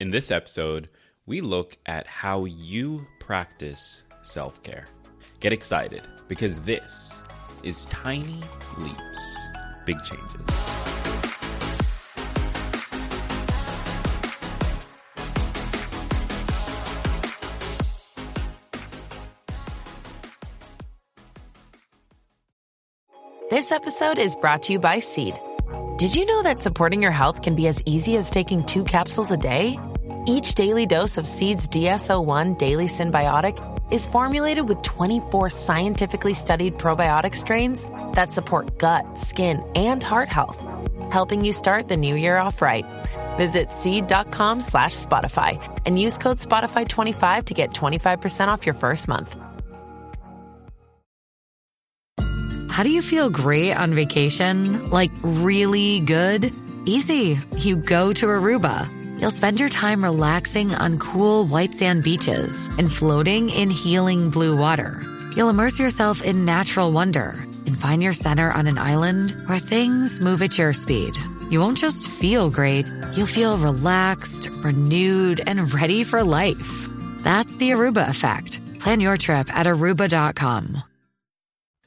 In this episode, we look at how you practice self care. Get excited because this is Tiny Leaps, Big Changes. This episode is brought to you by Seed. Did you know that supporting your health can be as easy as taking two capsules a day? Each daily dose of Seed's DS-01 Daily Synbiotic is formulated with 24 scientifically studied probiotic strains that support gut, skin, and heart health, helping you start the new year off right. Visit seed.com slash Spotify and use code Spotify25 to get 25% off your first month. How do you feel great on vacation? Like really good? Easy. You go to Aruba. You'll spend your time relaxing on cool white sand beaches and floating in healing blue water. You'll immerse yourself in natural wonder and find your center on an island where things move at your speed. You won't just feel great, you'll feel relaxed, renewed, and ready for life. That's the Aruba effect. Plan your trip at aruba.com.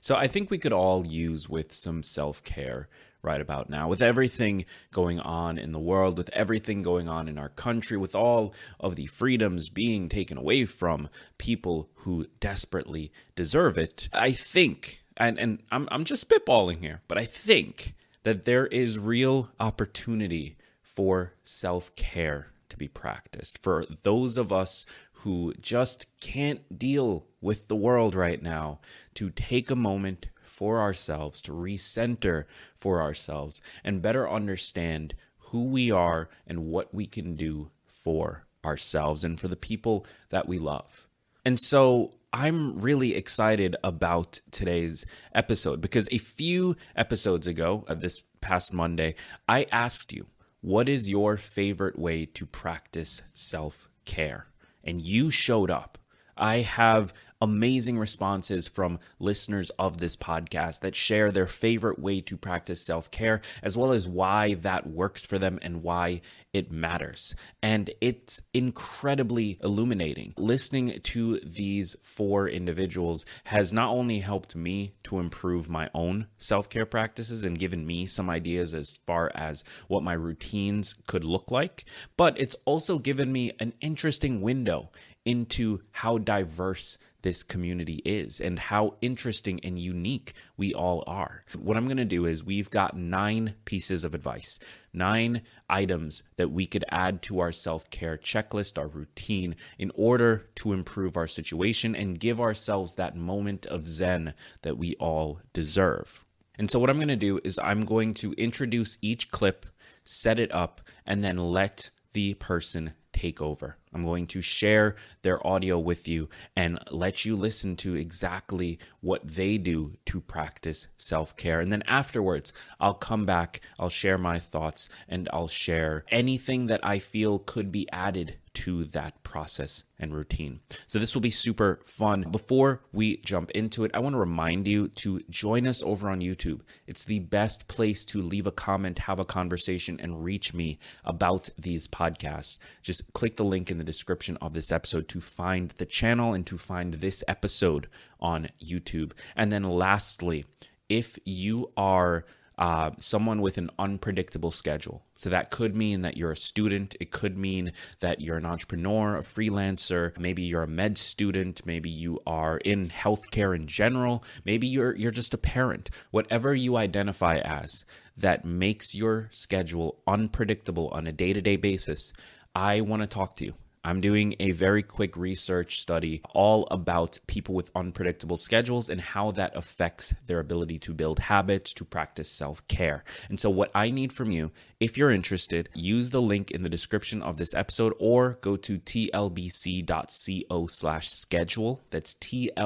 So I think we could all use with some self care right about now. With everything going on in the world, with everything going on in our country, with all of the freedoms being taken away from people who desperately deserve it, I think, and, and I'm, I'm just spitballing here, but I think that there is real opportunity for self care to be practiced for those of us who just can't deal with the world right now to take a moment for ourselves, to recenter for ourselves, and better understand who we are and what we can do for ourselves and for the people that we love. And so I'm really excited about today's episode because a few episodes ago, uh, this past Monday, I asked you, what is your favorite way to practice self care? And you showed up. I have amazing responses from listeners of this podcast that share their favorite way to practice self care, as well as why that works for them and why it matters. And it's incredibly illuminating. Listening to these four individuals has not only helped me to improve my own self care practices and given me some ideas as far as what my routines could look like, but it's also given me an interesting window into how diverse this community is and how interesting and unique we all are. What I'm going to do is we've got nine pieces of advice, nine items that we could add to our self care checklist, our routine, in order to improve our situation and give ourselves that moment of zen that we all deserve. And so, what I'm going to do is I'm going to introduce each clip, set it up, and then let the person take over. I'm going to share their audio with you and let you listen to exactly what they do to practice self care. And then afterwards, I'll come back, I'll share my thoughts, and I'll share anything that I feel could be added to that process and routine. So this will be super fun. Before we jump into it, I want to remind you to join us over on YouTube. It's the best place to leave a comment, have a conversation, and reach me about these podcasts. Just click the link in the description of this episode to find the channel and to find this episode on YouTube. And then lastly, if you are uh, someone with an unpredictable schedule. So that could mean that you're a student. It could mean that you're an entrepreneur, a freelancer. Maybe you're a med student. Maybe you are in healthcare in general. Maybe you're you're just a parent. Whatever you identify as that makes your schedule unpredictable on a day-to-day basis, I want to talk to you. I'm doing a very quick research study all about people with unpredictable schedules and how that affects their ability to build habits, to practice self care. And so, what I need from you, if you're interested, use the link in the description of this episode or go to tlbc.co slash schedule. That's tlbc.co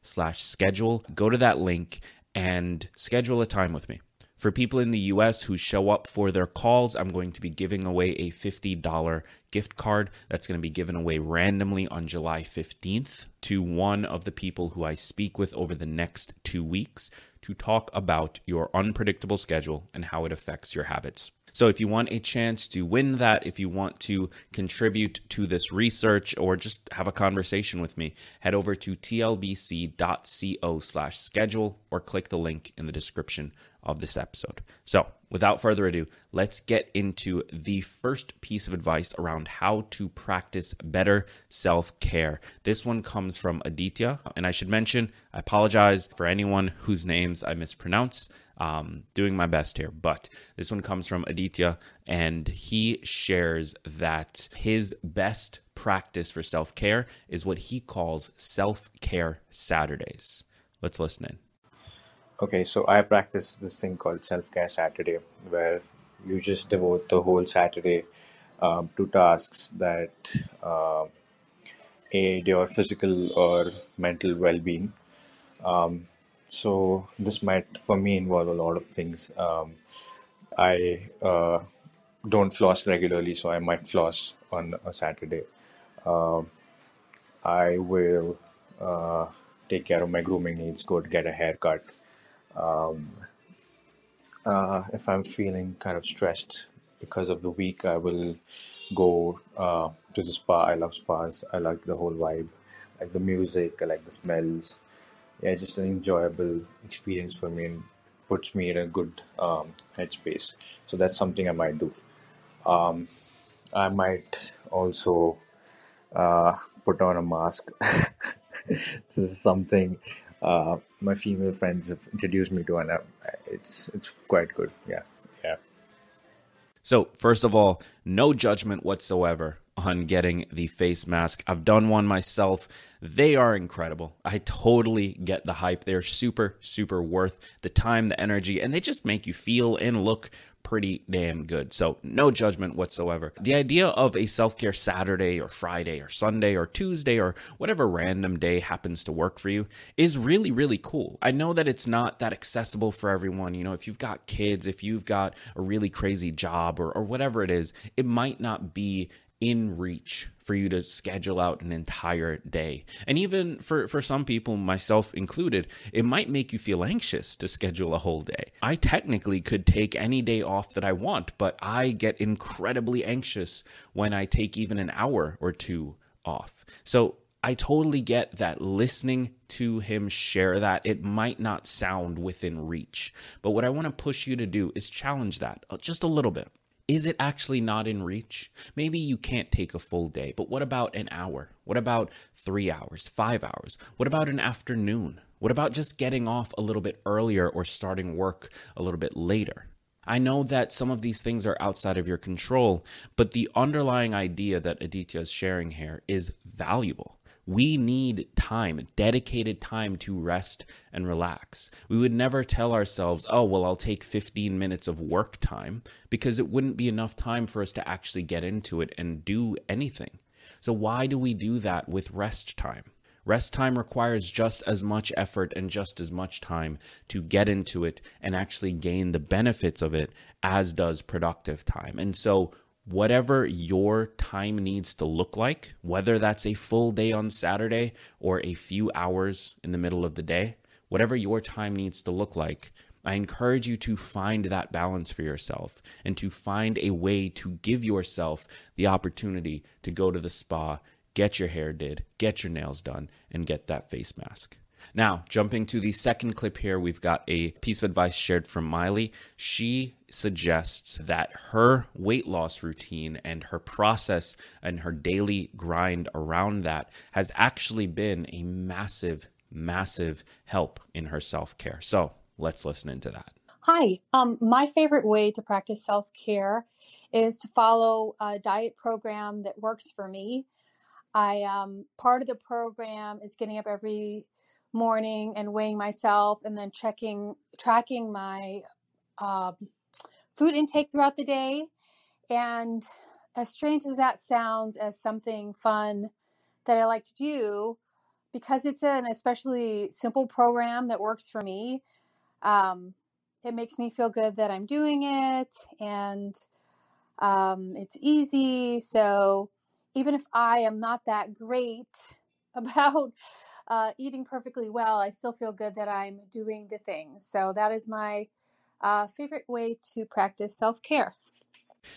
slash schedule. Go to that link and schedule a time with me. For people in the US who show up for their calls, I'm going to be giving away a $50 gift card that's going to be given away randomly on July 15th to one of the people who I speak with over the next two weeks to talk about your unpredictable schedule and how it affects your habits. So if you want a chance to win that, if you want to contribute to this research or just have a conversation with me, head over to tlbc.co slash schedule or click the link in the description of this episode. So, without further ado, let's get into the first piece of advice around how to practice better self care. This one comes from Aditya, and I should mention, I apologize for anyone whose names I mispronounce. Um, doing my best here, but this one comes from Aditya, and he shares that his best practice for self care is what he calls self care Saturdays. Let's listen in. Okay, so I practice this thing called Self Care Saturday, where you just devote the whole Saturday um, to tasks that uh, aid your physical or mental well being. Um, so, this might for me involve a lot of things. Um, I uh, don't floss regularly, so I might floss on a Saturday. Um, I will uh, take care of my grooming needs, go to get a haircut um, uh, if I'm feeling kind of stressed because of the week, I will go uh, to the spa. I love spas. I like the whole vibe, I like the music. I like the smells. Yeah, just an enjoyable experience for me and puts me in a good um, headspace. So that's something I might do. Um, I might also uh, put on a mask. this is something uh, my female friends have introduced me to, and uh, it's it's quite good. Yeah, yeah. So first of all, no judgment whatsoever on getting the face mask. I've done one myself. They are incredible. I totally get the hype. They're super, super worth the time, the energy, and they just make you feel and look pretty damn good. So, no judgment whatsoever. The idea of a self care Saturday or Friday or Sunday or Tuesday or whatever random day happens to work for you is really, really cool. I know that it's not that accessible for everyone. You know, if you've got kids, if you've got a really crazy job or, or whatever it is, it might not be in reach for you to schedule out an entire day. And even for, for some people, myself included, it might make you feel anxious to schedule a whole day. I technically could take any day off that I want, but I get incredibly anxious when I take even an hour or two off. So I totally get that listening to him share that, it might not sound within reach. But what I want to push you to do is challenge that uh, just a little bit. Is it actually not in reach? Maybe you can't take a full day, but what about an hour? What about three hours, five hours? What about an afternoon? What about just getting off a little bit earlier or starting work a little bit later? I know that some of these things are outside of your control, but the underlying idea that Aditya is sharing here is valuable. We need time, dedicated time to rest and relax. We would never tell ourselves, oh, well, I'll take 15 minutes of work time because it wouldn't be enough time for us to actually get into it and do anything. So, why do we do that with rest time? Rest time requires just as much effort and just as much time to get into it and actually gain the benefits of it as does productive time. And so, whatever your time needs to look like, whether that's a full day on Saturday or a few hours in the middle of the day, whatever your time needs to look like, I encourage you to find that balance for yourself and to find a way to give yourself the opportunity to go to the spa, get your hair did, get your nails done, and get that face mask. Now, jumping to the second clip here, we've got a piece of advice shared from Miley. She suggests that her weight loss routine and her process and her daily grind around that has actually been a massive, massive help in her self care. So let's listen into that. Hi, um, my favorite way to practice self care is to follow a diet program that works for me. I um, part of the program is getting up every morning and weighing myself and then checking tracking my uh, food intake throughout the day. And as strange as that sounds as something fun that i like to do because it's an especially simple program that works for me um, it makes me feel good that i'm doing it and um, it's easy. So even if i am not that great about uh, eating perfectly well, I still feel good that I'm doing the things. So that is my uh, favorite way to practice self care.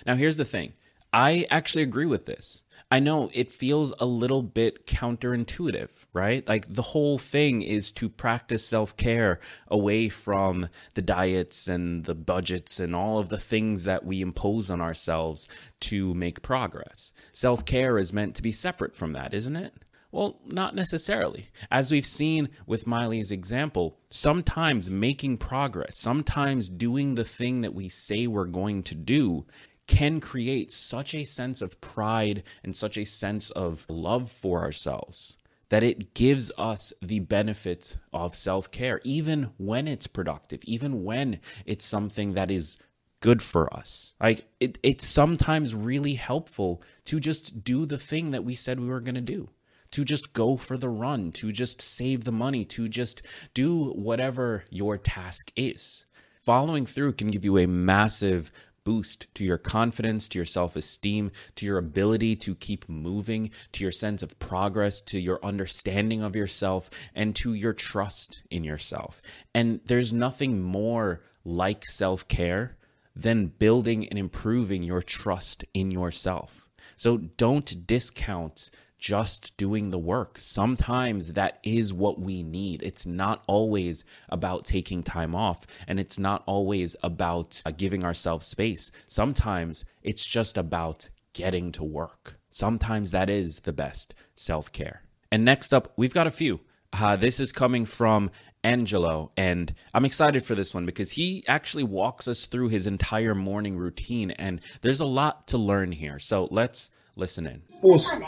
Now, here's the thing I actually agree with this. I know it feels a little bit counterintuitive, right? Like the whole thing is to practice self care away from the diets and the budgets and all of the things that we impose on ourselves to make progress. Self care is meant to be separate from that, isn't it? Well, not necessarily. As we've seen with Miley's example, sometimes making progress, sometimes doing the thing that we say we're going to do can create such a sense of pride and such a sense of love for ourselves that it gives us the benefit of self care, even when it's productive, even when it's something that is good for us. Like it, it's sometimes really helpful to just do the thing that we said we were going to do, to just go for the run, to just save the money, to just do whatever your task is. Following through can give you a massive boost to your confidence, to your self esteem, to your ability to keep moving, to your sense of progress, to your understanding of yourself, and to your trust in yourself. And there's nothing more like self care than building and improving your trust in yourself. So don't discount just doing the work. Sometimes that is what we need. It's not always about taking time off, and it's not always about uh, giving ourselves space. Sometimes it's just about getting to work. Sometimes that is the best self care. And next up, we've got a few. Uh, this is coming from Angelo, and I'm excited for this one because he actually walks us through his entire morning routine, and there's a lot to learn here. So let's listen in. Awesome.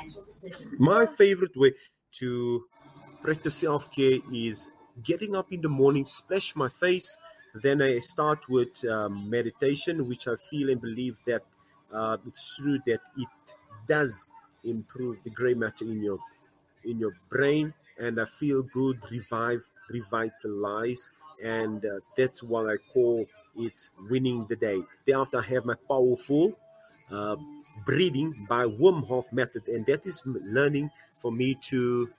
My favorite way to practice self care is getting up in the morning, splash my face. Then I start with um, meditation, which I feel and believe that uh, it's true that it does improve the gray matter in your in your brain, and I feel good, revive, revitalize, and uh, that's what I call it's winning the day. Thereafter, I have my powerful. Uh, breathing by Wim Hof method, and that is learning for me to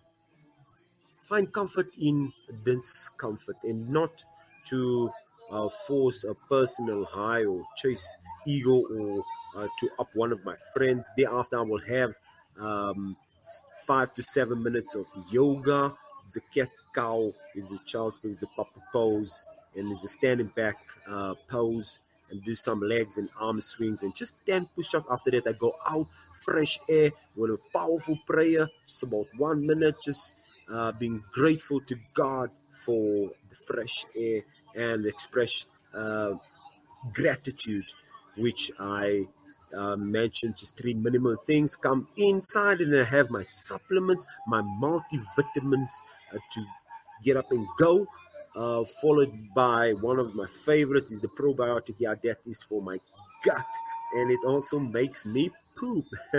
find comfort in discomfort and not to uh, force a personal high or chase ego or uh, to up one of my friends. Thereafter, I will have um, five to seven minutes of yoga. The cat cow is a child's pose, the papa pose, and is a standing back uh, pose and do some legs and arm swings and just 10 push ups. After that, I go out, fresh air with a powerful prayer, just about one minute, just uh, being grateful to God for the fresh air and express uh, gratitude, which I uh, mentioned just three minimal things come inside and I have my supplements, my multivitamins uh, to get up and go uh, followed by one of my favorites is the probiotic. Yeah, that is for my gut, and it also makes me poop.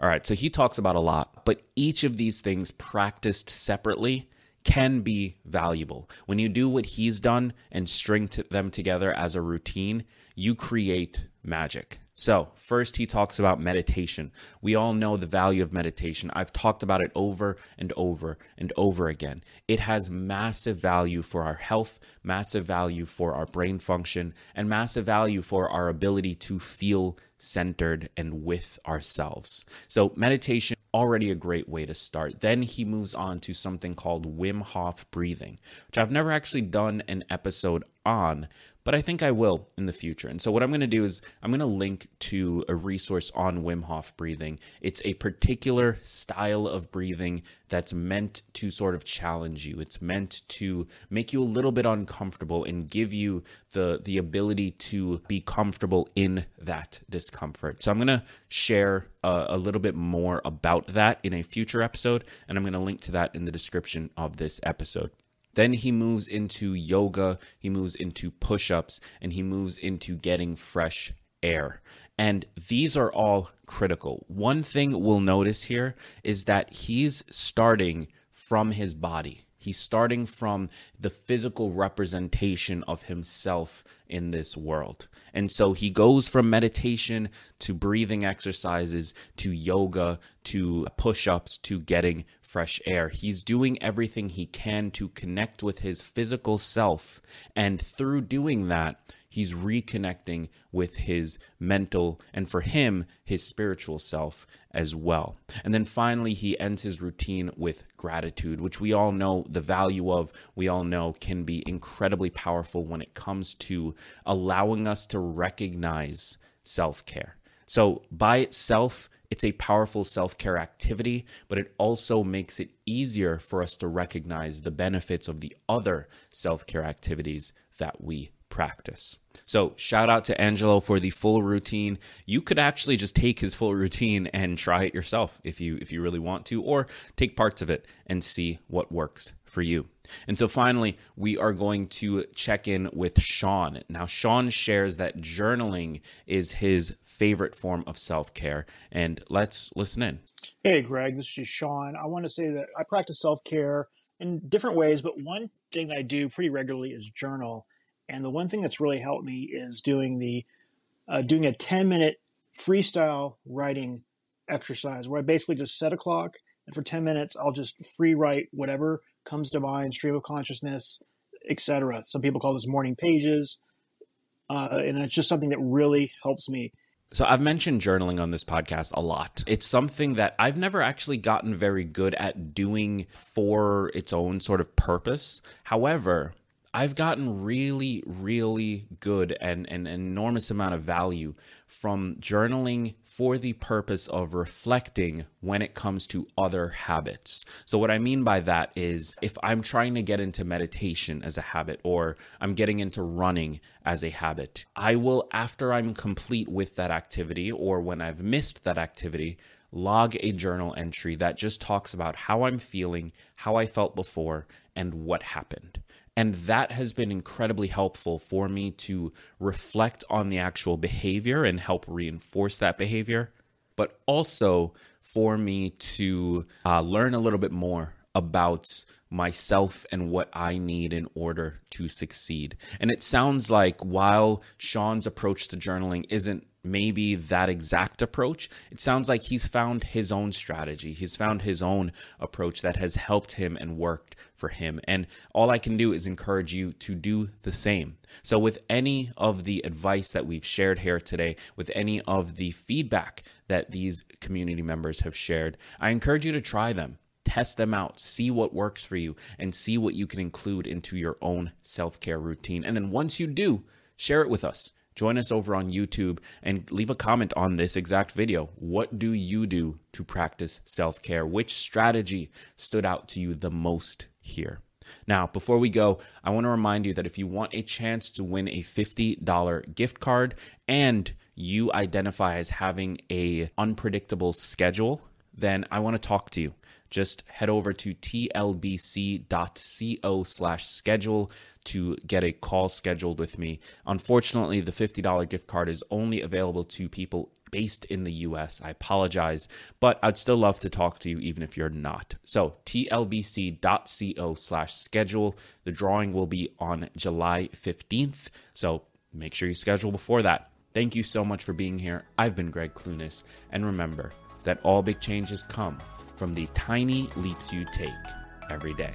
All right, so he talks about a lot, but each of these things practiced separately can be valuable. When you do what he's done and string them together as a routine, you create magic. So, first, he talks about meditation. We all know the value of meditation. I've talked about it over and over and over again. It has massive value for our health, massive value for our brain function, and massive value for our ability to feel centered and with ourselves. So, meditation already a great way to start. Then he moves on to something called Wim Hof breathing, which I've never actually done an episode on, but I think I will in the future. And so, what I'm going to do is I'm going to link to a resource on Wim Hof breathing. It's a particular style of breathing that's meant to sort of challenge you. It's meant to make you a little bit uncomfortable and give you the the ability to be comfortable in that discomfort. So, I'm going to share a, a little bit more about that in a future episode, and I'm going to link to that in the description of this episode. Then he moves into yoga, he moves into push ups, and he moves into getting fresh air. And these are all critical. One thing we'll notice here is that he's starting from his body. He's starting from the physical representation of himself in this world. And so he goes from meditation to breathing exercises to yoga to push ups to getting fresh air. He's doing everything he can to connect with his physical self. And through doing that, he's reconnecting with his mental and for him, his spiritual self as well. And then finally, he ends his routine with gratitude, which we all know the value of, we all know can be incredibly powerful when it comes to allowing us to recognize self care. So, by itself, it's a powerful self care activity, but it also makes it easier for us to recognize the benefits of the other self care activities that we practice. So, shout out to Angelo for the full routine. You could actually just take his full routine and try it yourself if you if you really want to or take parts of it and see what works for you. And so finally, we are going to check in with Sean. Now, Sean shares that journaling is his favorite form of self care. And let's listen in. Hey, Gregg, this is Sean. I want to say that I practice self care in different ways, but one thing I do pretty regularly is journal. And the one thing that's really helped me is doing the uh, doing a 10 minute freestyle writing exercise where I basically just set a clock and for 10 minutes I'll just free write whatever comes to mind, stream of consciousness, etc. Some people call this morning pages. Uh, and it's just something that really helps me so I've mentioned journaling on this podcast a lot. It's something that I've never actually gotten very good at doing for its own sort of purpose. However, I've gotten really, really good and, an enormous amount of value from journaling for the purpose of reflecting when it comes to other habits. So, what I mean by that is if I'm trying to get into meditation as a habit or I'm getting into running as a habit, I will, after I'm complete with that activity or when I've missed that activity, log a journal entry that just talks about how I'm feeling, how I felt before, and what happened. And that has been incredibly helpful for me to reflect on the actual behavior and help reinforce that behavior, but also for me to uh, learn a little bit more about myself and what I need in order to succeed. And it sounds like while Sean's approach to journaling isn't maybe that exact approach, it sounds like he's found his own strategy. He's found his own approach that has helped him and worked for him. And all I can do is encourage you to do the same. So, with any of the advice that we've shared here today, with any of the feedback that these community members have shared, I encourage you to try them. Test them out, see what works for you, and see what you can include into your own self care routine. And then once you do, share it with us Join us over on YouTube and leave a comment on this exact video. What do you do to practice self care? Which strategy stood out to you the most here? Now, before we go, I want to remind you that if you want a chance to win a $50 gift card and you identify as having a unpredictable schedule, then I want to talk to you just head over to tlbc.co slash schedule to get a call scheduled with me. Unfortunately, the $50 gift card is only available to people based in the US. I apologize, but I'd still love to talk to you even if you're not. So, tlbc.co slash schedule. The drawing will be on July 15th. So, make sure you schedule before that. Thank you so much for being here. I've been Gregg Clunis, and remember that all big changes come from the tiny leaps you take every day.